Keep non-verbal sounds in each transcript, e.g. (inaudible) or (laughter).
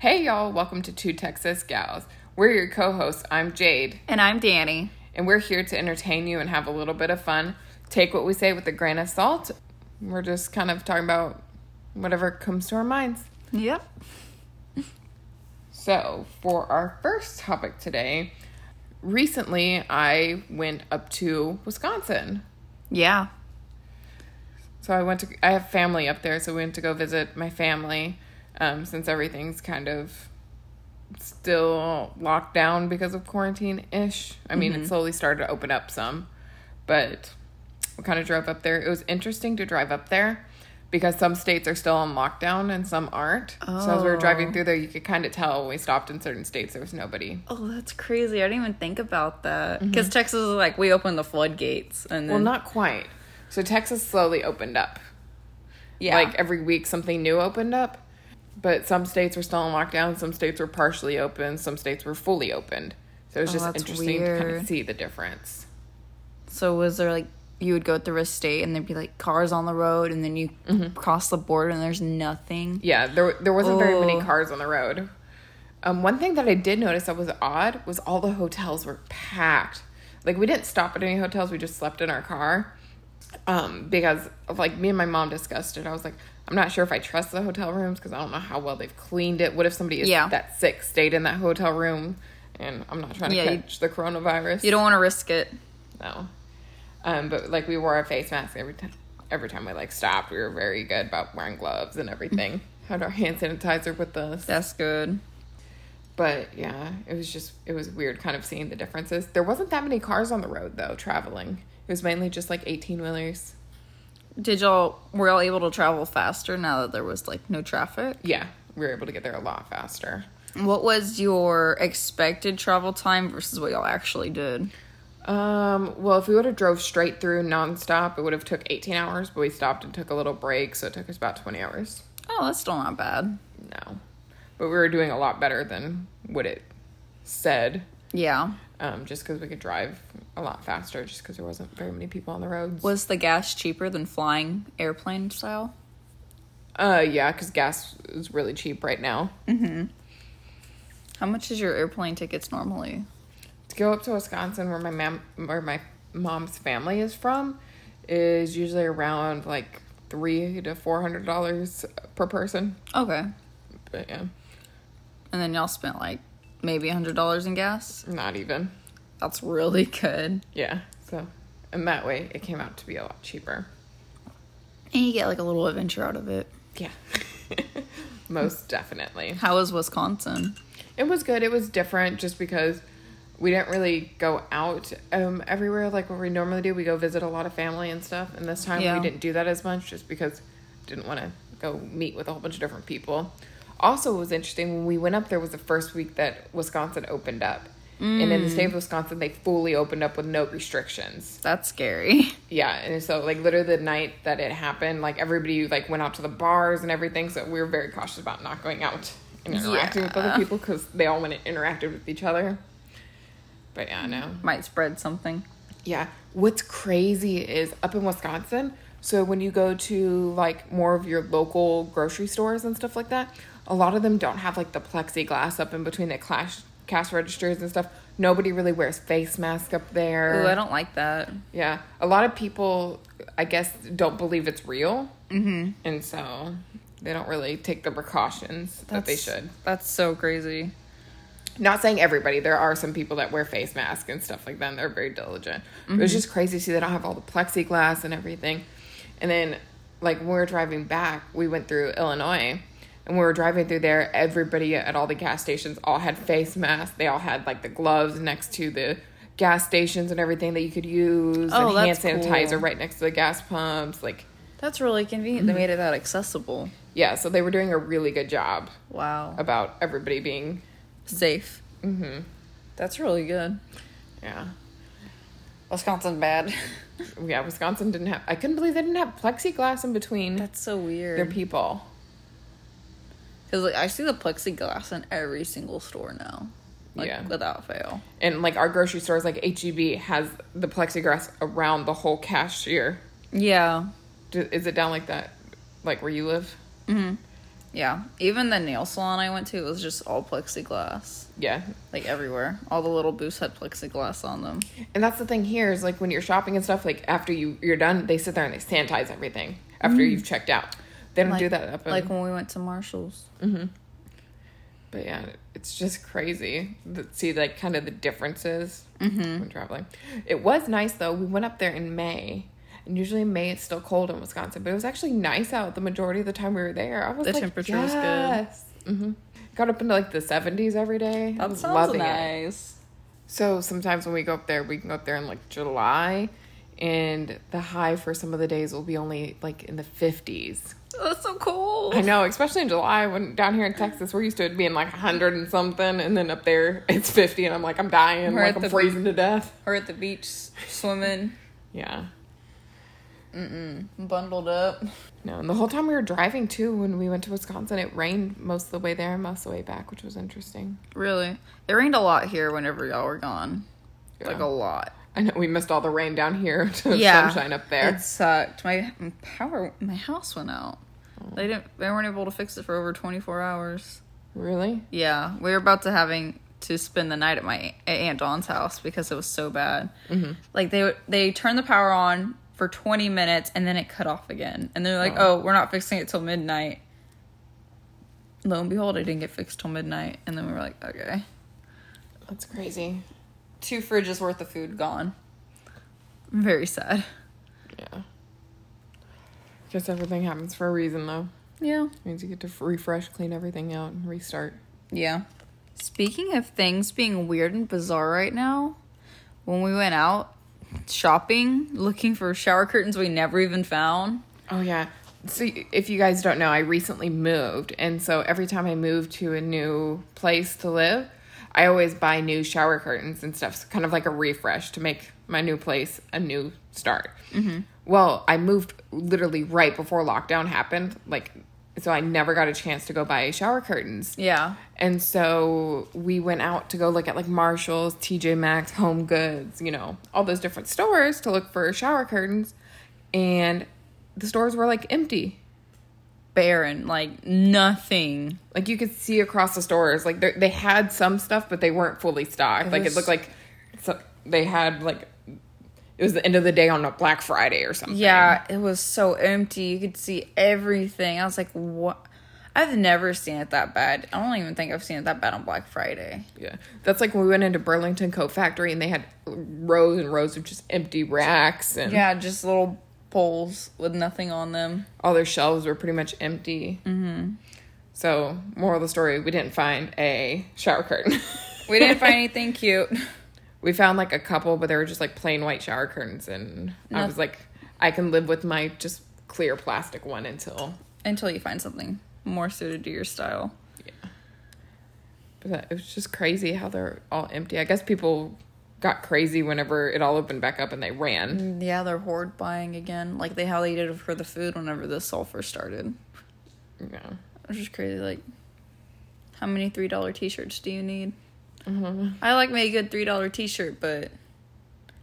Hey, y'all, welcome to Two Texas Gals. We're your co hosts. I'm Jade, And I'm Danny. and we're here to entertain you and have a little bit of fun. Take what we say with a grain of salt. We're just kind of talking about whatever comes to our minds. Yep. So, for our first topic today, recently I went up to Wisconsin. Yeah. So I went to I have family up there, so we went to go visit my family. Um, since everything's kind of still locked down because of quarantine ish. I mean, it slowly started to open up some, but we kind of drove up there. It was interesting to drive up there because some states are still on lockdown and some aren't. So as we were driving Oh. through there, you could kind of tell when we stopped in certain states there was nobody. Oh, that's crazy. I didn't even think about that. Because Texas is like, we opened the floodgates. And then, Well, not quite. So Texas slowly opened up. yeah. Like every week, something new opened up. But some states were still in lockdown. Some states were partially open. Some states were fully opened. So it was Oh, just interesting to kind of see the difference. so was there like, you would go through a state and there'd be like cars on the road and then you Mm-hmm. cross the border and there's nothing? Yeah, there there wasn't very many Oh. cars on the road. Um, one thing that I did notice that was odd was all the hotels were packed. Like we didn't stop at any hotels. We just slept in our car. Um, because like me and my mom discussed it. I was like, I'm not sure if I trust the hotel rooms because I don't know how well they've cleaned it. What if somebody is Yeah. that sick stayed in that hotel room? And I'm not trying to Yeah, you- catch the coronavirus. You don't want to risk it. No. Um, but like we wore a face mask every time. Every time we like stopped, we were very good about wearing gloves and everything. Had our hand sanitizer with us. That's good. But yeah, it was just it was weird kind of seeing the differences. There wasn't that many cars on the road though traveling. It was mainly just like 18 wheelers. Did y'all, were y'all able to travel faster now that there was like no traffic? Yeah, we were able to get there a lot faster. What was your expected travel time versus what y'all actually did? Um, well, if we would have drove straight through nonstop, it would have took 18 hours, but we stopped and took a little break, so it took us about 20 hours. Oh, that's still not bad. No. But we were doing a lot better than what it said. Yeah. Um, just because we could drive a lot faster, just because there wasn't very many people on the roads. Was the gas cheaper than flying airplane style? Uh, yeah, because gas is really cheap right now. How much is your airplane tickets normally? to go up to Wisconsin, where my mam, where my mom's family is from, is usually around like three to four hundred dollars per person. Okay. But yeah, And then y'all spent like maybe a hundred dollars in gas? not even. That's really good. Yeah, so and that way it came out to be a lot cheaper. And you get like a little adventure out of it. Yeah, (laughs) most definitely. How was Wisconsin? It was good. It was different just because we didn't really go out um, everywhere like what we normally do. We go visit a lot of family and stuff, and this time Yeah. we didn't do that as much just because didn't want to go meet with a whole bunch of different people. Also, it was interesting when we went up there was the first week that Wisconsin opened up, and in the mm. state of Wisconsin they fully opened up with no restrictions. That's scary. (laughs) Yeah, and so like literally the night that it happened, like everybody like went out to the bars and everything. So we were very cautious about not going out and interacting with other people because they all went and interacted with each other. But yeah, no, Might spread something. yeah. What's crazy is up in Wisconsin. So when you go to like more of your local grocery stores and stuff like that, a lot of them don't have like the plexiglass up in between the cash cash registers and stuff. Nobody really wears face mask up there. Ooh, I don't like that. Yeah, a lot of people, I guess, don't believe it's real, mm-hmm. and so they don't really take the precautions that they should. That's so crazy. Not saying everybody. There are some people that wear face masks and stuff like that. and They're very diligent. It's just crazy to see they don't have all the plexiglass and everything. And then, like when we were driving back, we went through Illinois, and we were driving through there. Everybody at all the gas stations all had face masks. They all had like the gloves next to the gas stations and everything that you could use, Oh, and hand sanitizer cool. right next to the gas pumps. Like, That's really convenient. They made it that accessible. yeah, so they were doing a really good job Wow. about everybody being, Safe. Mm-hmm. That's really good. yeah. Wisconsin bad. (laughs) Yeah, Wisconsin didn't have. I couldn't believe they didn't have plexiglass in between That's so weird. their weird. people. Because like I see the plexiglass in every single store now, like Yeah. without fail. And like our grocery stores, like HEB, has the plexiglass around the whole cashier. Yeah. Do- Is it down like that, like where you live? Mm-hmm. Yeah. Even the nail salon I went to, it was just all plexiglass. Yeah. Like everywhere. All the little booths had plexiglass on them. And that's the thing here is like when you're shopping and stuff, like after you you're done, they sit there and they sanitize everything after you've checked out. They don't Like, do that up like when we went to Marshall's. but yeah, it's just crazy to see like kind of the differences when traveling. It was nice though. We went up there in May. And usually in May it's still cold in Wisconsin, but it was actually nice out the majority of the time we were there. I was The like, temperature was good. Mm-hmm. Got up into like the 70s every day. I That was sounds loving it. nice. So sometimes when we go up there, we can go up there in like July, and the high for some of the days will be only like in the 50s. That's so cool. I know, especially in July when down here in Texas, we're used to it being like 100 and something, and then up there it's 50, and I'm like, I'm dying, We're like I'm freezing to death. We're at the beach swimming, Yeah. Mm-mm. Bundled up. No, and the whole time we were driving too, when we went to Wisconsin, it rained most of the way there and most of the way back, which was interesting. Really? It rained a lot here whenever y'all were gone. Like a lot. I know we missed all the rain down here (laughs) to yeah. sunshine up there. It sucked. My power, my house went out. They didn't. They weren't able to fix it for over twenty four hours. Really? Yeah, we were about to having to spend the night at my at Aunt Dawn's house because it was so bad. Mm-hmm. Like they they turned the power on for twenty minutes and then it cut off again, and they're like, Oh. "Oh, we're not fixing it till midnight." Lo and behold, it didn't get fixed till midnight, and then we were like, "Okay." That's crazy. Two fridges worth of food gone. Very sad. Yeah. Guess everything happens for a reason, though. Yeah. means you get to refresh, clean everything out, and restart. Yeah. Speaking of things being weird and bizarre right now, when we went out shopping looking for shower curtains we never even found. Oh yeah. So if you guys don't know, I recently moved, and so every time I move to a new place to live, I always buy new shower curtains and stuff, so kind of like a refresh to make my new place a new start. Mm-hmm. Well, I moved literally right before lockdown happened, like so I never got a chance to go buy shower curtains. Yeah. And so we went out to go look at like Marshalls, TJ Maxx, Home Goods, you know, all those different stores to look for shower curtains. And the stores were like empty. Barren, like nothing. Like you could see across the stores, like they they had some stuff, but they weren't fully stocked. It like it looked like so they had like it was the end of the day on a Black Friday or something. Yeah, it was so empty. You could see everything. I was like, what? I've never seen it that bad. I don't even think I've seen it that bad on Black Friday. Yeah. That's like when we went into Burlington Coat Factory and they had rows and rows of just empty racks and Yeah, just little poles with nothing on them. all their shelves were pretty much empty. Mm-hmm. So, moral of the story, we didn't find a shower curtain. (laughs) We didn't find anything cute. we found like a couple, but they were just like plain white shower curtains, and I was like, I can live with my just clear plastic one until. Until you find something more suited to your style. Yeah, but that, it was just crazy how they're all empty. I guess people got crazy whenever it all opened back up and they ran. Mm, yeah, they're hoard buying again, like they how they did for the food whenever the sulfur started. Yeah. It was just crazy. Like, how many three dollar t shirts do you need? Mm-hmm. I like me a good three dollar t shirt, but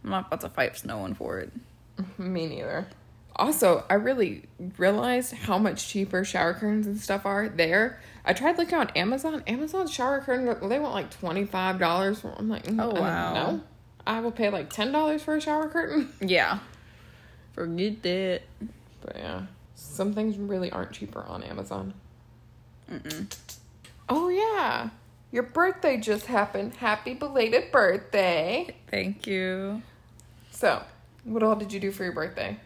I'm not about to fight no one for it. (laughs) Me neither. Also, I really realized how much cheaper shower curtains and stuff are there. I tried looking on Amazon. Amazon's shower curtain, they want like twenty five dollars. I'm like, mm, Oh, wow. no, I will pay like ten dollars for a shower curtain. (laughs) Yeah, forget that. But yeah, some things really aren't cheaper on Amazon. Oh yeah, your birthday just happened. Happy belated birthday! Thank you. So, what all did you do for your birthday?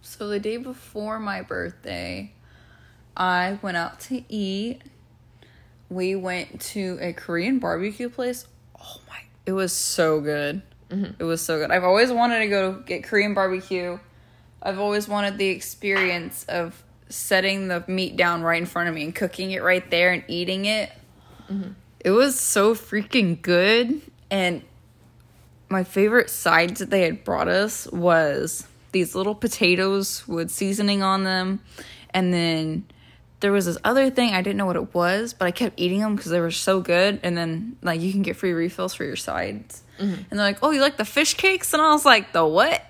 So the day before my birthday, I went out to eat. We went to a Korean barbecue place. Oh my! It was so good. Mm-hmm. It was so good. I've always wanted to go get Korean barbecue. I've always wanted the experience of setting the meat down right in front of me and cooking it right there and eating it. Mm-hmm. It was so freaking good. And my favorite sides that they had brought us was these little potatoes with seasoning on them. And then there was this other thing, I didn't know what it was, but I kept eating them because they were so good. And then, like, you can get free refills for your sides. Mm-hmm. And they're like, oh, you like the fish cakes? And I was like, the what?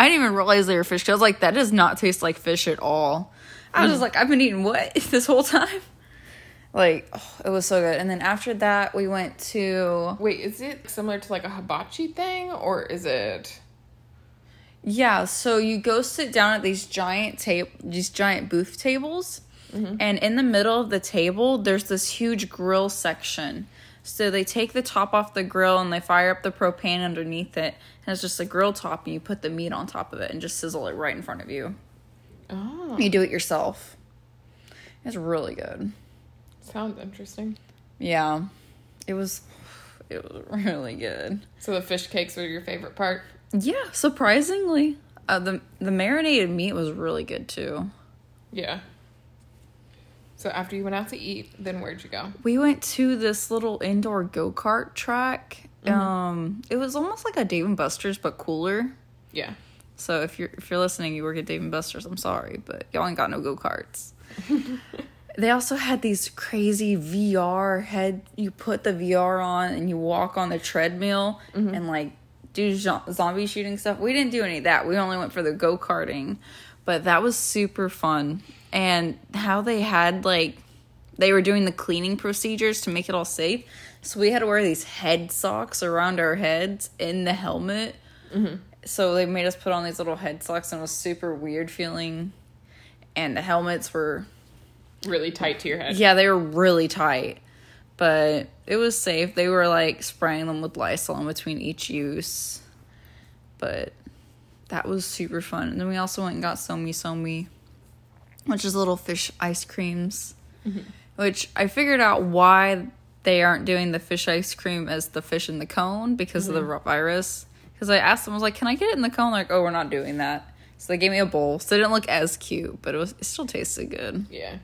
I didn't even realize they were fish cakes. I was like, that does not taste like fish at all. I was just mm-hmm. like, I've been eating what (laughs) this whole time? Like, oh, it was so good. And then after that, we went to Wait, is it similar to like a hibachi thing or is it Yeah, so you go sit down at these giant tape, these giant booth tables, and in the middle of the table, there's this huge grill section. So they take the top off the grill and they fire up the propane underneath it, and it's just a grill top, and you put the meat on top of it and just sizzle it right in front of you. Oh, You do it yourself. It's really good. sounds interesting. Yeah, it was. It was really good. So the fish cakes were your favorite part? Yeah, surprisingly, uh, the the marinated meat was really good too. Yeah. So after you went out to eat, then where'd you go? We went to this little indoor go kart track. Um, it was almost like a Dave and Buster's but cooler. Yeah. So if you're if you're listening, you work at Dave and Buster's. I'm sorry, but y'all ain't got no go karts. (laughs) they also had these crazy VR head. You put the VR on and you walk on the treadmill and like do zo- zombie shooting stuff. We didn't do any of that. We only went for the go karting, but that was super fun. And how they had like they were doing the cleaning procedures to make it all safe. So we had to wear these head socks around our heads in the helmet. Mm-hmm. So they made us put on these little head socks and it was super weird feeling. And the helmets were Really tight to your head. yeah, they were really tight. But it was safe. They were like spraying them with Lysol in between each use. But that was super fun. And then we also went and got Somi Somi, which is little fish ice creams. Which I figured out why they aren't doing the fish ice cream as the fish in the cone because of the virus. Because I asked them, I was like, "Can I get it in the cone?" They're like, "Oh, we're not doing that." So they gave me a bowl. So it didn't look as cute, but it was it still tasted good. Yeah.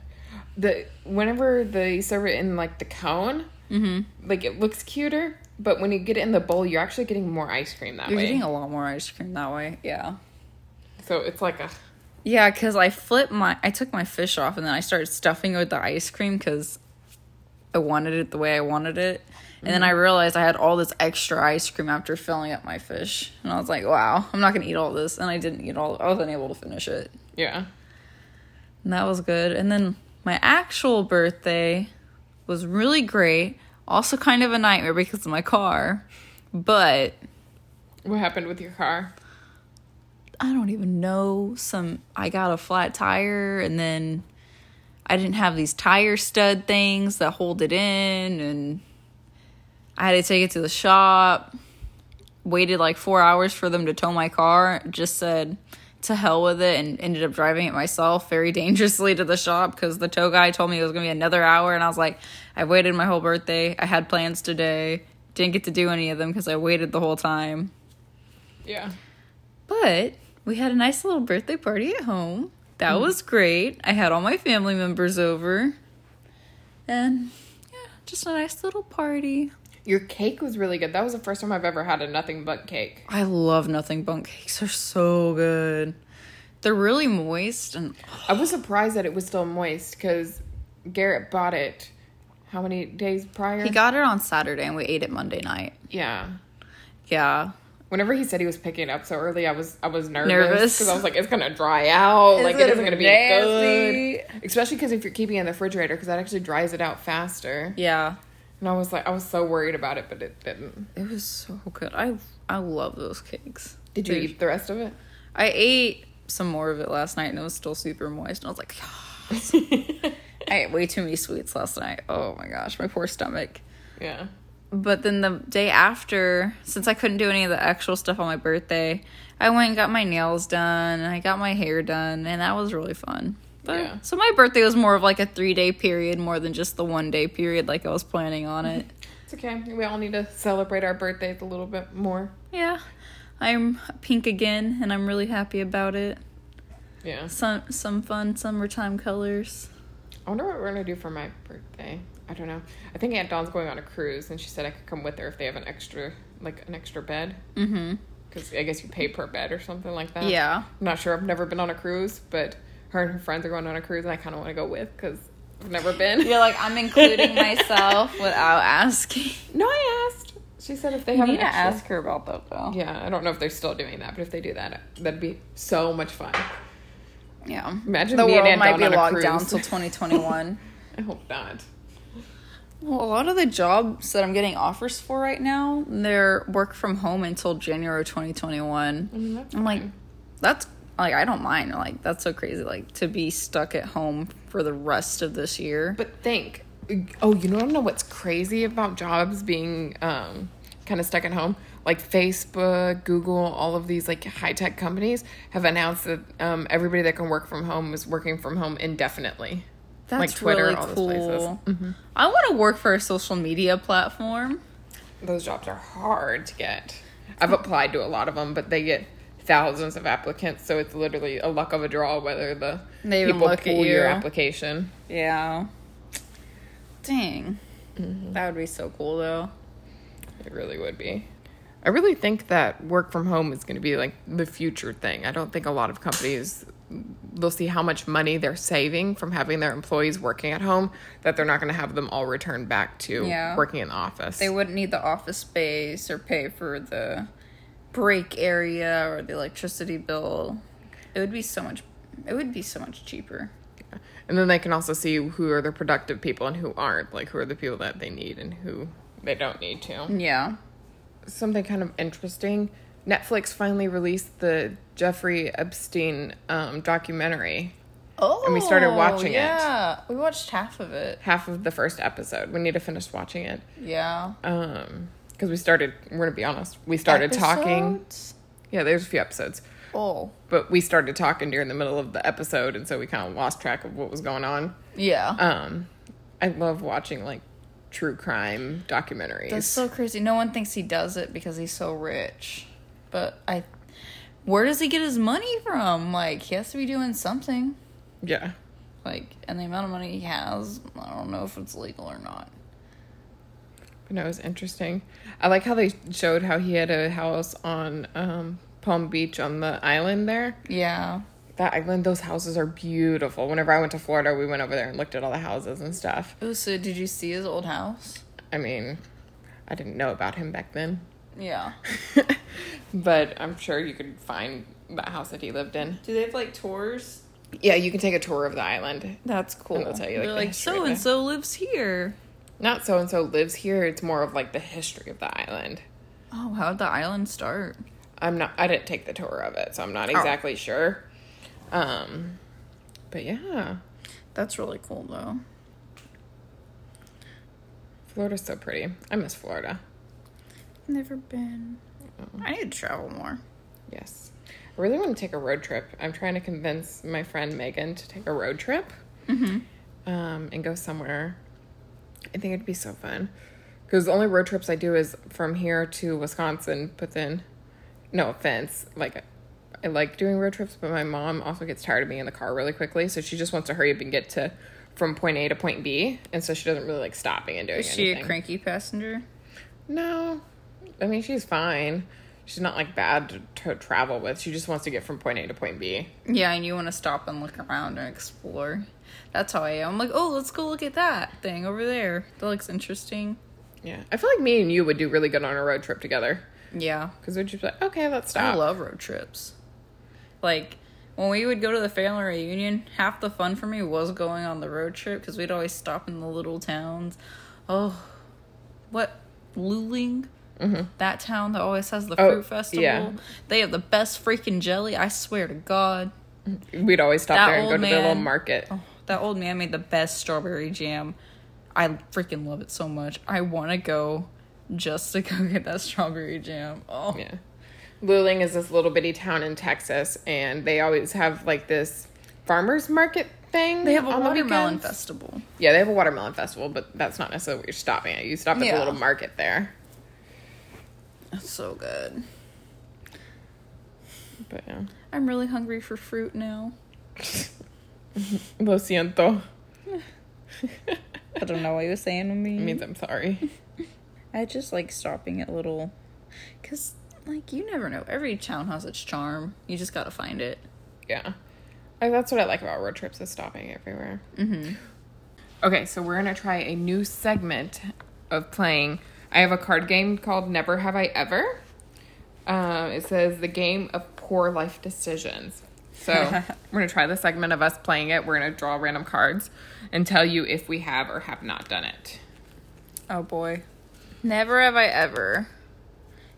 The whenever they serve it in like the cone, mm-hmm. like it looks cuter, but when you get it in the bowl, you're actually getting more ice cream that way. You're way. getting a lot more ice cream that way. Yeah. so it's like a Yeah, because I flipped my, I took my fish off and then I started stuffing it with the ice cream because I wanted it the way I wanted it. And then I mm-hmm. realized I had all this extra ice cream after filling up my fish. And I was like, wow, I'm not going to eat all this. And I didn't eat all, I wasn't able to finish it. yeah. And that was good. And then my actual birthday was really great. Also, kind of a nightmare because of my car. But What happened with your car? I don't even know. Some I got a flat tire and then I didn't have these tire stud things that hold it in and I had to take it to the shop. Waited like 4 hours for them to tow my car. Just said to hell with it and ended up driving it myself very (laughs) dangerously to the shop because the tow guy told me it was going to be another hour and I was like I waited my whole birthday. I had plans today. Didn't get to do any of them because I waited the whole time. Yeah. But we had a nice little birthday party at home. That hmm. was great. I had all my family members over. And yeah, just a nice little party. Your cake was really good. That was the first time I've ever had a Nothing Bundt cake. I love Nothing Bundt cakes. They're so good. They're really moist and I was surprised that it was still moist because Garrett bought it. How many days prior? he got it on Saturday and we ate it Monday night. yeah. Yeah. Whenever he said he was picking up so early, I was I was nervous Nervous. because I was like, it's gonna dry out, It's like it isn't gonna be nasty. good. Especially because if you're keeping it in the refrigerator, because that actually dries it out faster. Yeah. And I was like, I was so worried about it, but it didn't. It was so good. I I love those cakes. Did you They're- eat the rest of it? I ate some more of it last night and it was still super moist. And I was like, (laughs) I ate way too many sweets last night. Oh my gosh, my poor stomach. yeah. But then the day after, since I couldn't do any of the actual stuff on my birthday, I went and got my nails done and I got my hair done, and that was really fun. But, Yeah. So my birthday was more of like a three day period more than just the one day period like I was planning on it. (laughs) It's okay. We all need to celebrate our birthdays a little bit more. yeah, I'm pink again, and I'm really happy about it. Yeah. Some some fun summertime colors. I wonder what we're gonna do for my birthday. I don't know. I think Aunt Dawn's going on a cruise, and she said I could come with her if they have an extra, like an extra bed. Mm-hmm. Because I guess you pay per bed or something like that. Yeah. I'm not sure. I've never been on a cruise, but her and her friends are going on a cruise, and I kind of want to go with because I've never been. You're like I'm including myself (laughs) without asking. No, I asked. She said if they You have need an to extra. ask her about that though. Yeah, I don't know if they're still doing that, but if they do that, that'd be so much fun. Yeah. Imagine the world might be locked cruise. down until 2021. (laughs) I hope not. Well, a lot of the jobs that I'm getting offers for right now, they're work from home until January 2021. Mm, that's I'm like, that's like I don't mind. Like that's so crazy. Like to be stuck at home for the rest of this year. But think, oh, you don't know what's crazy about jobs being um, kind of stuck at home? Like Facebook, Google, all of these like high tech companies have announced that um, everybody that can work from home is working from home indefinitely. That's like Twitter, really all those places. cool. I want to work for a social media platform. Those jobs are hard to get. I've applied to a lot of them, but they get thousands of applicants, so it's literally a luck of a draw whether the They even people look at pull your application. Yeah. Dang. Mm-hmm. That would be so cool though. It really would be. I really think that work from home is going to be like the future thing. I don't think a lot of companies they'll see how much money they're saving from having their employees working at home that they're not going to have them all return back to Yeah. working in the office. They wouldn't need the office space or pay for the break area or the electricity bill. It would be so much it would be so much cheaper. and then they can also see who are the productive people and who aren't, like who are the people that they need and who they don't need to. Yeah. Something kind of interesting. Netflix finally released the Jeffrey Epstein um, documentary. Oh. And we started watching it. Yeah. We watched half of it. Half of the first episode. We need to finish watching it. Yeah. um because we started we're gonna be honest we started talking yeah there's a few episodes Oh. but we started talking during the middle of the episode and so we kind of lost track of what was going on Yeah. um i love watching like true crime documentaries That's so crazy. No one thinks he does it because he's so rich. But I where does he get his money from? Like he has to be doing something. yeah Like and the amount of money he has, I don't know if it's legal or not. but no, it was interesting i like how they showed how he had a house on um palm beach on the island there Yeah. that island those houses are beautiful whenever i went to florida we went over there and looked at all the houses and stuff Oh, so did you see his old house? i mean i didn't know about him back then Yeah. (laughs) but I'm sure you could find that house that he lived in. Do they have like tours? Yeah, you can take a tour of the island. That's cool. they'll tell you, like, They're like so and so lives here. Not so and so lives here. It's more of like the history of the island. Oh, how'd the island start? I'm not. I didn't take the tour of it, so I'm not Oh. exactly sure. Um, but yeah, That's really cool though. Florida's so pretty. I miss Florida. Never been. I need to travel more. Yes, I really want to take a road trip. I'm trying to convince my friend Megan to take a road trip. Mm-hmm. um, and go somewhere. I think it'd be so fun. Because the only road trips I do is from here to Wisconsin, but then, no offense, like, I like doing road trips, but my mom also gets tired of being in the car really quickly, so she just wants to hurry up and get to from point A to point B, and so she doesn't really like stopping and doing Is she anything. a cranky passenger? No, I mean she's fine. She's not like bad to, to travel with. She just wants to get from point A to point B. Yeah, and you want to stop and look around and explore. That's how I am. I'm like, oh, let's go look at that thing over there. That looks interesting. Yeah, I feel like me and you would do really good on a road trip together. Yeah. Because we'd just be like, okay, let's stop. I love road trips. Like, when we would go to the family reunion, half the fun for me was going on the road trip because we'd always stop in the little towns. Oh, what? Luling? That town that always has the Mm-hmm. Oh, fruit festival. yeah. They have the best freaking jelly. I swear to God. We'd always stop That there and go to the little market. Oh, that old man made the best strawberry jam. I freaking love it so much. I want to go just to (laughs) go get that strawberry jam. Oh, Yeah. Luling is this little bitty town in Texas, and they always have like this farmers market thing. they have a watermelon festival. Yeah, they have a watermelon festival, but that's not necessarily what you're stopping at. You stop at Yeah. the little market there. That's so good. But yeah. I'm really hungry for fruit now. (laughs) Lo siento. I don't know what you were saying to me. It means I'm sorry. I just like stopping at little, cause like you never know. Every town has its charm. You just gotta find it. Yeah. I, that's what I like about road trips is stopping everywhere. Mm-hmm. Okay, so we're gonna try a new segment of playing. I have a card game called Never Have I Ever. Um, it says the game of poor life decisions. So (laughs) we're gonna try the segment of us playing it. We're gonna draw random cards and tell you if we have or have not done it. Oh boy. Never have I ever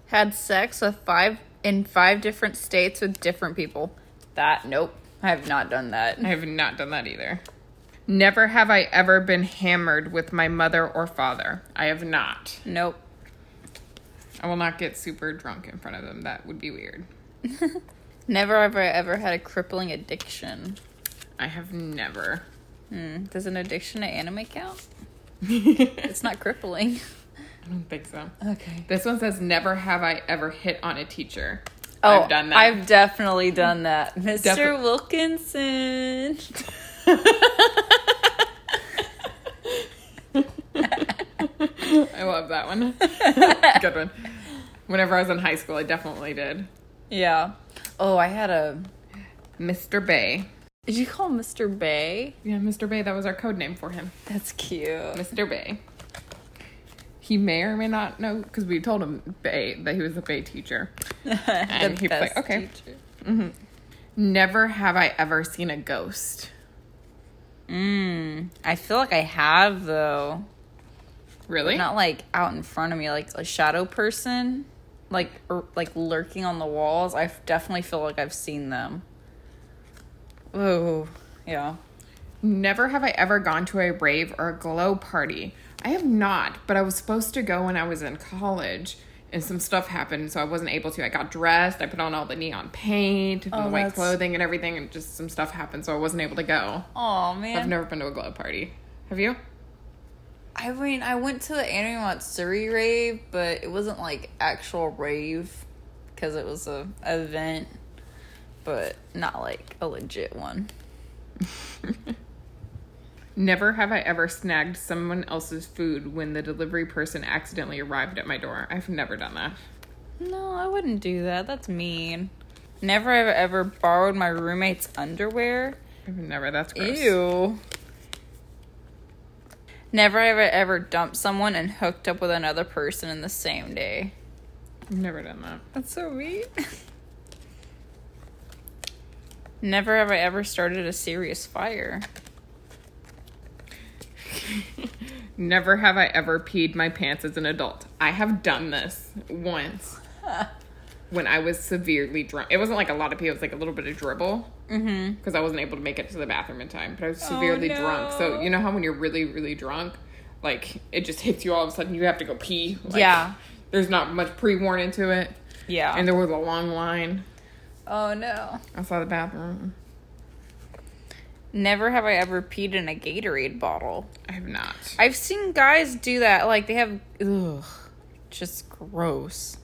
had sex with five in five different states with different people. That nope. I have not done that. I have not done that either. Never have I ever been hammered with my mother or father. I have not. Nope. I will not get super drunk in front of them. That would be weird. (laughs) Never have I ever had a crippling addiction. I have never. Hmm. Does an addiction to anime count? (laughs) It's not crippling. I don't think so. Okay. This one says, Never have I ever hit on a teacher. Oh, I've done that. I've definitely done that. Mr. Defi- Wilkinson. (laughs) (laughs) I love that one. (laughs) Good one. Whenever I was in high school, I definitely did. Yeah. Oh, I had a. Mr. Bay. Did you call him Mr. Bay? Yeah, Mr. Bay, that was our code name for him. That's cute. Mr. Bay. He may or may not know because we told him Bay that he was a Bay teacher. (laughs) And he was like, okay. teacher. Mm-hmm. Never have I ever seen a ghost. Mm, I feel like I have though. Really? Not like out in front of me, like a shadow person, like or, like lurking on the walls. I definitely feel like I've seen them. Oh, yeah. Never have I ever gone to a rave or a glow party. I have not, but I was supposed to go when I was in college and some stuff happened, so I wasn't able to. I got dressed, I put on all the neon paint and Oh, the white that's- clothing and everything, and just some stuff happened, so I wasn't able to go. Oh man, I've never been to a glow party. Have you? I mean, I went to the Anime Matsuri rave, but it wasn't like actual rave because it was a event, but not like a legit one. (laughs) Never have I ever snagged someone else's food when the delivery person accidentally arrived at my door. I've never done that. No, I wouldn't do that. That's mean. Never have I ever borrowed my roommate's underwear. I've never. That's gross. Ew. Never have I ever dumped someone and hooked up with another person in the same day. I've never done that. That's so mean. Never have I ever started a serious fire. (laughs) Never have I ever peed my pants as an adult. I have done this once (laughs) when I was severely drunk. It wasn't like a lot of pee, it was like a little bit of dribble Mm-hmm. because I wasn't able to make it to the bathroom in time. But I was Oh, severely drunk. So, you know how when you're really, really drunk, like it just hits you all of a sudden, you have to go pee? Like, Yeah. There's not much pre warn into it. Yeah. And there was a long line oh no. outside the bathroom. Never have I ever peed in a Gatorade bottle. I have not. I've seen guys do that. Like they have, ugh, just gross.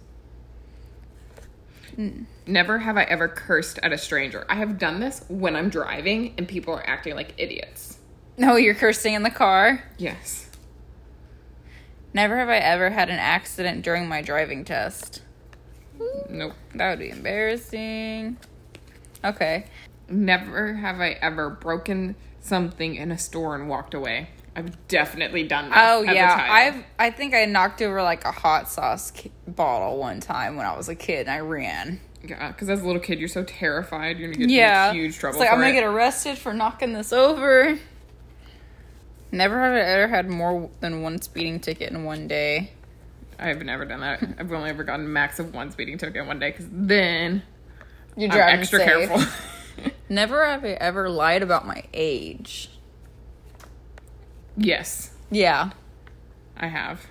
Never have I ever cursed at a stranger. I have done this when I'm driving and people are acting like idiots. No, you're cursing in the car. Yes. Never have I ever had an accident during my driving test. Nope. That would be embarrassing. Okay. Never have I ever broken something in a store and walked away. I've definitely done that. Oh yeah. I've I think I knocked over like a hot sauce ki- bottle one time when I was a kid and I ran. yeah, because as a little kid, you're so terrified you're gonna get Yeah, in huge trouble. It's like I'm gonna get arrested for knocking this over. Never have I ever had more than one speeding ticket in one day. I've never done that. I've only ever gotten max of one speeding ticket in one day because then You're I'm driving extra safe. careful. (laughs) Never have I ever lied about my age. yes, Yeah. I have.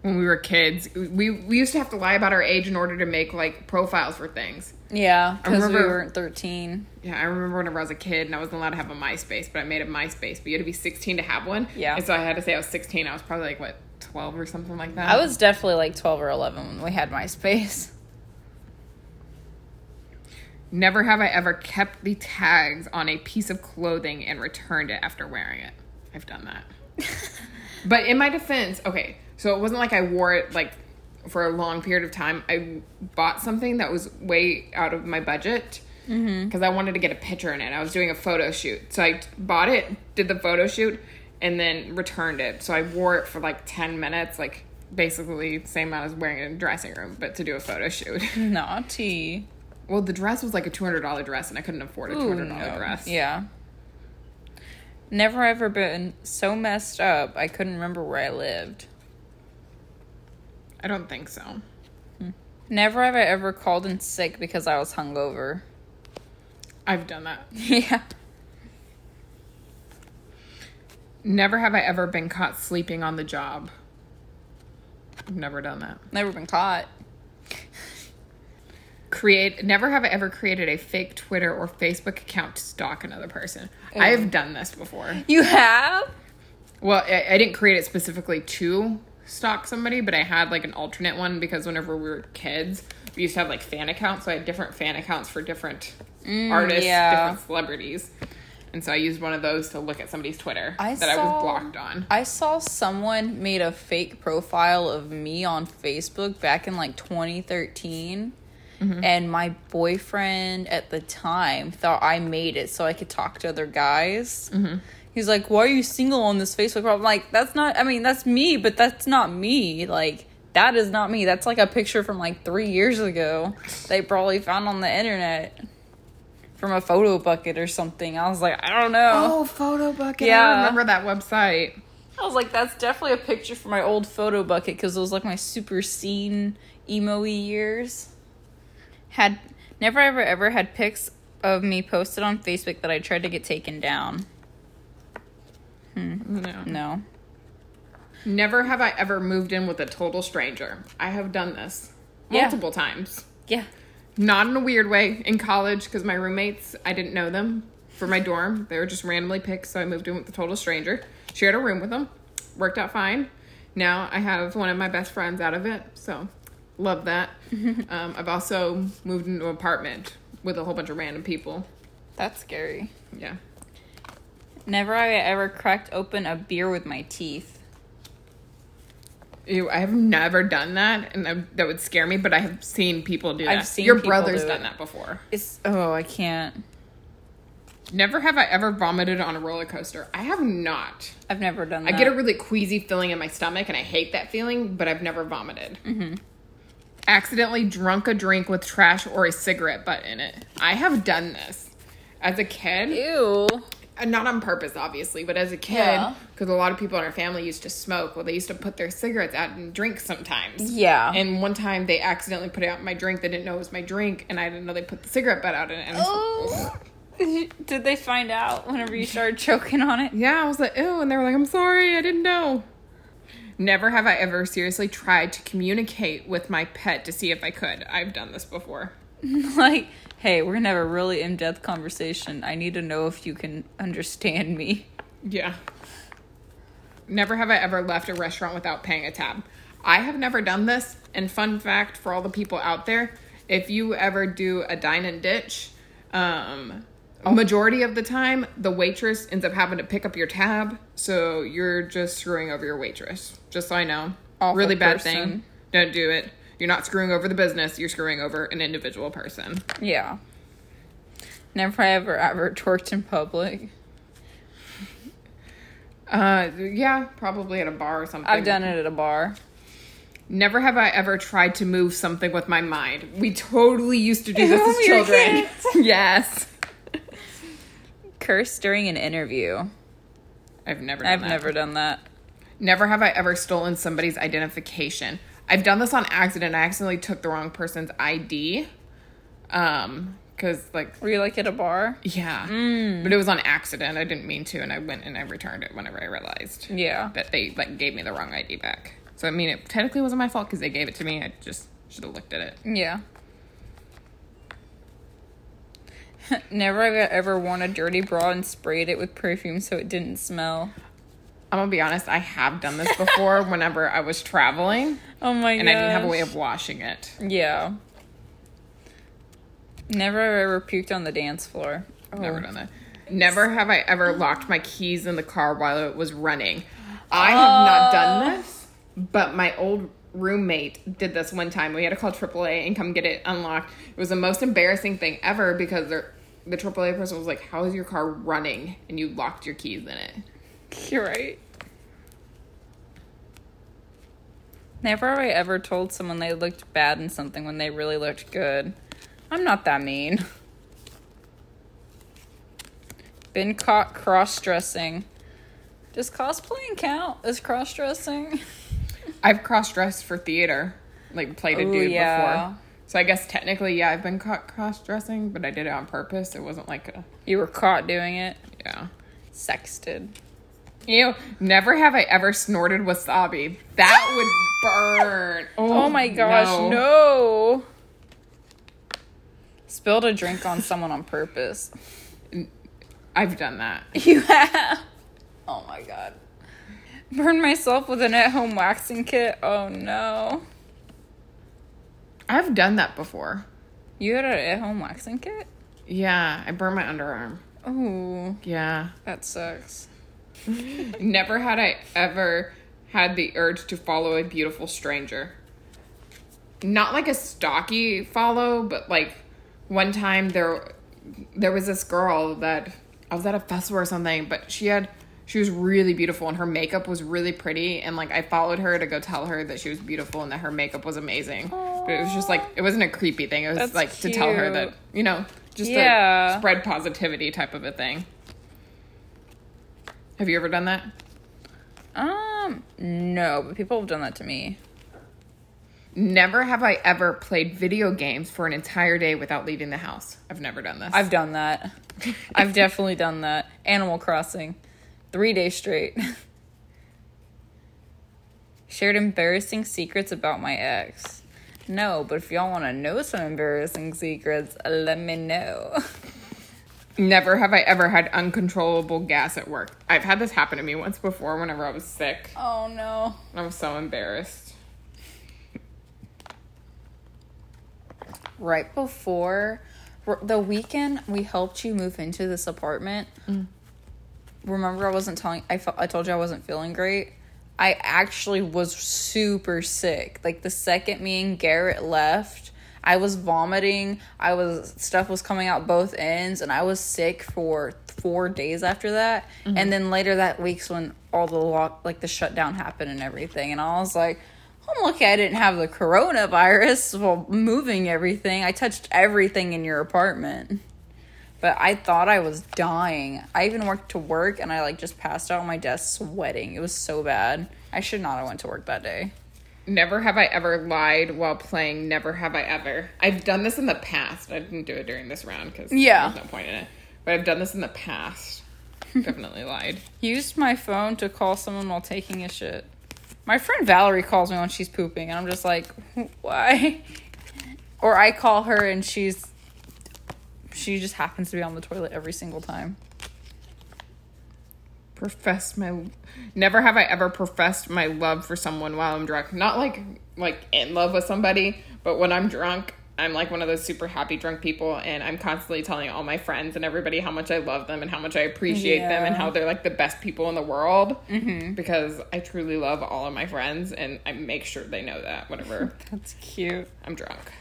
When we were kids, we we used to have to lie about our age in order to make like profiles for things. Yeah, because we remember- weren't 13. Yeah, I remember whenever I was a kid and I wasn't allowed to have a MySpace, but I made a MySpace, but you had to be 16 to have one. Yeah. And so I had to say I was 16. I was probably like, what, 12 or something like that? I was definitely like 12 or 11 when we had MySpace. Never have I ever kept the tags on a piece of clothing and returned it after wearing it. I've done that. (laughs) but in my defense, okay, so it wasn't like I wore it like for a long period of time. I bought something that was way out of my budget mm-hmm. because I wanted to get a picture in it. I was doing a photo shoot. So I bought it, did the photo shoot, and then returned it. So I wore it for like 10 minutes, like basically same amount as wearing it in a dressing room, but to do a photo shoot. Naughty. Well, the dress was like a two hundred dollar dress, and I couldn't afford a two hundred dollar no. dress. Yeah. Never ever been so messed up I couldn't remember where I lived. I don't think so. Never have I ever called in sick because I was hungover. I've done that. (laughs) yeah. Never have I ever been caught sleeping on the job. I've never done that. Never been caught. Create. Never have I ever created a fake Twitter or Facebook account to stalk another person. Ew. I have done this before. You have? Well, I, I didn't create it specifically to stalk somebody, but I had like an alternate one because whenever we were kids, we used to have like fan accounts. So I had different fan accounts for different mm, artists, yeah. different celebrities. And so I used one of those to look at somebody's Twitter I that I was blocked on. I saw someone made a fake profile of me on Facebook back in like 2013. Mm-hmm. And my boyfriend at the time thought I made it so I could talk to other guys. Mm-hmm. He's like, Why are you single on this Facebook? profile?" I'm like, That's not, I mean, that's me, but that's not me. Like, that is not me. That's like a picture from like three years ago they probably found on the internet from a photo bucket or something. I was like, I don't know. Oh, Photo Bucket. Yeah. I remember that website. I was like, that's definitely a picture from my old photo bucket because it was like my super scene emo years. Had never ever ever had pics of me posted on Facebook that I tried to get taken down. Hmm. No. No. Never have I ever moved in with a total stranger. I have done this Yeah. multiple times. Yeah. Not in a weird way in college because my roommates, I didn't know them for my dorm. They were just randomly picked, so I moved in with a total stranger. Shared a room with them. Worked out fine. Now I have one of my best friends out of it, so love that. (laughs) um, I've also moved into an apartment with a whole bunch of random people. That's scary. Yeah. Never have I ever cracked open a beer with my teeth. Ew, I have never done that, and that, that would scare me. But I have seen people do that. I've seen Your brother's do done that before. It's oh, I can't. Never have I ever vomited on a roller coaster. I have not. I've never done that. I get a really queasy feeling in my stomach, and I hate that feeling. But I've never vomited. Mm-hmm. Accidentally drunk a drink with trash or a cigarette butt in it. I have done this as a kid. Ew. And not on purpose, obviously, but as a kid, Yeah. because a lot of people in our family used to smoke. Well, they used to put their cigarettes out and drink sometimes. Yeah. And one time they accidentally put out my drink. They didn't know it was my drink, and I didn't know they put the cigarette butt out in it. And I was- Oh. Did they find out whenever you started choking on it? yeah, I was like, ew. And they were like, I'm sorry, I didn't know. Never have I ever seriously tried to communicate with my pet to see if I could. I've done this before. (laughs) like, hey, we're gonna have a really in depth conversation. I need to know if you can understand me. Yeah. Never have I ever left a restaurant without paying a tab. I have never done this. And fun fact for all the people out there, if you ever do a dine and ditch, um, a majority of the time the waitress ends up having to pick up your tab, so you're just screwing over your waitress. Just so I know, Awful really bad person. thing. Don't do it. You're not screwing over the business. You're screwing over an individual person. Yeah. Never ever ever torched in public. Uh, yeah, probably at a bar or something. I've done it at a bar. Never have I ever tried to move something with my mind. We totally used to do this (laughs) as children. (laughs) yes. Curse during an interview. I've never done I've that. never done that. Never have I ever stolen somebody's identification. I've done this on accident. I accidentally took the wrong person's ID. Um, cause like Were you like at a bar? yeah, Mm. but it was on accident. I didn't mean to, and I went and I returned it whenever I realized Yeah. that they like gave me the wrong ID back. So I mean, it technically wasn't my fault because they gave it to me. I just should have looked at it. Yeah. (laughs) Never have I ever worn a dirty bra and sprayed it with perfume so it didn't smell. I'm gonna be honest. I have done this before. (laughs) whenever I was traveling, Oh my god. and I didn't have a way of washing it. Yeah. Never have I ever puked on the dance floor. Never oh. done that. Never have I ever locked my keys in the car while it was running. I have not done (gasps) this, but my old roommate did this one time. We had to call AAA and come get it unlocked. It was the most embarrassing thing ever because the AAA person was like, "How is your car running?" And you locked your keys in it. You're right. Never have I ever told someone they looked bad in something when they really looked good. I'm not that mean. Been caught cross dressing. Does cosplaying count as cross dressing? (laughs) I've cross dressed for theater, like played a Ooh, dude yeah. before. So I guess technically, yeah, I've been caught cross dressing, but I did it on purpose. It wasn't like a You were caught doing it. yeah. Sexted. Ew, never have I ever snorted wasabi. That (gasps) would burn. Oh, oh my gosh, no. Spilled a drink on (laughs) someone on purpose. I've done that. You have. Oh my god. (laughs) Burned myself with an at home waxing kit. Oh no. I've done that before. You had an at home waxing kit? Yeah, I burned my underarm. Oh, Yeah. that sucks. (laughs) Never had I ever had the urge to follow a beautiful stranger. Not like a stocky follow, but like one time there there was this girl that I was at a festival or something, but she had she was really beautiful and her makeup was really pretty and like I followed her to go tell her that she was beautiful and that her makeup was amazing. But it was just like it wasn't a creepy thing. It was That's like to tell her that, you know, just Yeah. a spread positivity type of a thing. Have you ever done that? Um, no, but people have done that to me. Never have I ever played video games for an entire day without leaving the house. I've never done this. I've done that. I've definitely done that. Animal Crossing. Three days straight. (laughs) Shared embarrassing secrets about my ex. No, but if y'all want to know some embarrassing secrets, let me know. (laughs) never have I ever had uncontrollable gas at work. I've had this happen to me once before whenever I was sick. Oh no. I was so embarrassed. Right before the weekend we helped you move into this apartment. Mm. Remember I wasn't telling I fe- I told you I wasn't feeling great. I actually was super sick. Like the second me and Garrett left, I was vomiting. I was stuff was coming out both ends and I was sick for 4 days after that. Mm-hmm. And then later that week's when all the lock like the shutdown happened and everything and I was like I'm lucky I didn't have the coronavirus while moving everything. I touched everything in your apartment. But I thought I was dying. I even worked to work and I like just passed out on my desk sweating. It was so bad. I should not have went to work that day. Never have I ever lied while playing Never Have I Ever. I've done this in the past. I didn't do it during this round because Yeah. there's no point in it. But I've done this in the past. (laughs) Definitely lied. Used my phone to call someone while taking a shit. My friend Valerie calls me when she's pooping and I'm just like, why? Or I call her and she's she just happens to be on the toilet every single time. professed my never have I ever professed my love for someone while I'm drunk. Not like like in love with somebody, but when I'm drunk, I'm like one of those super happy drunk people and I'm constantly telling all my friends and everybody how much I love them and how much I appreciate them and how they're like the best people in the world mm-hmm. because I truly love all of my friends and I make sure they know that whenever (laughs) That's cute. I'm drunk.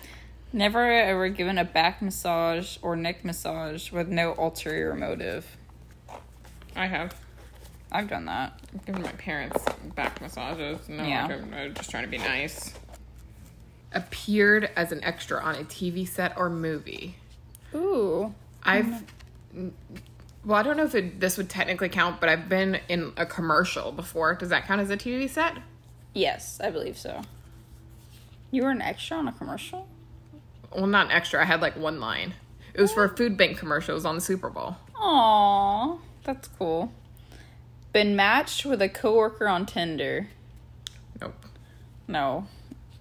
Never ever given a back massage or neck massage with no ulterior motive. I have I've done that. I've given my parents back massages. No, Yeah. like, I'm I'm just trying to be nice. Appeared as an extra on a TV set or movie. Ooh. I've, well, I don't know if it, this would technically count, but I've been in a commercial before. Does that count as a TV set? Yes, I believe so. You were an extra on a commercial? Well, not an extra. I had like one line. It was for a food bank commercial. It was on the Super Bowl. Aw, that's cool. Been matched with a coworker on Tinder. Nope. No,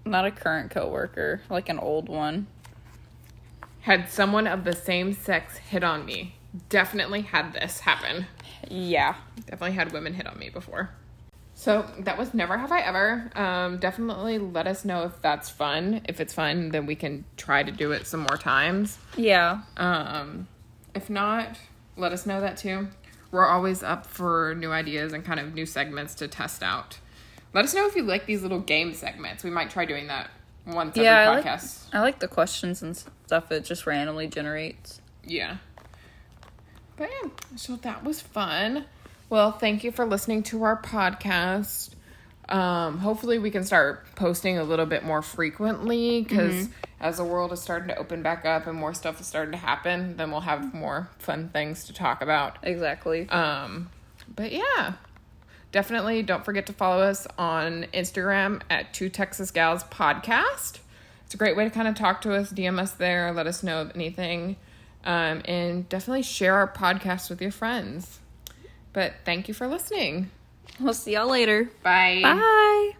not a current coworker, like an old one. Had someone of the same sex hit on me. Definitely had this happen. Yeah. Definitely had women hit on me before. So that was never have I ever. Um, definitely let us know if that's fun. If it's fun, then we can try to do it some more times. Yeah. Um, if not, let us know that too. We're always up for new ideas and kind of new segments to test out. Let us know if you like these little game segments. We might try doing that once Yeah, I every like, podcast. I like the questions and stuff it just randomly generates. Yeah. But yeah, so that was fun. Well, thank you for listening to our podcast. Um, hopefully, we can start posting a little bit more frequently because as the world is starting to open back up and more stuff is starting to happen, then we'll have more fun things to talk about. Exactly. Um, but yeah, definitely don't forget to follow us on Instagram at Two Texas Gals Podcast. It's a great way to kind of talk to us, DM us there, let us know of anything, um, and definitely share our podcast with your friends. But thank you for listening. We'll see y'all later. Bye. Bye.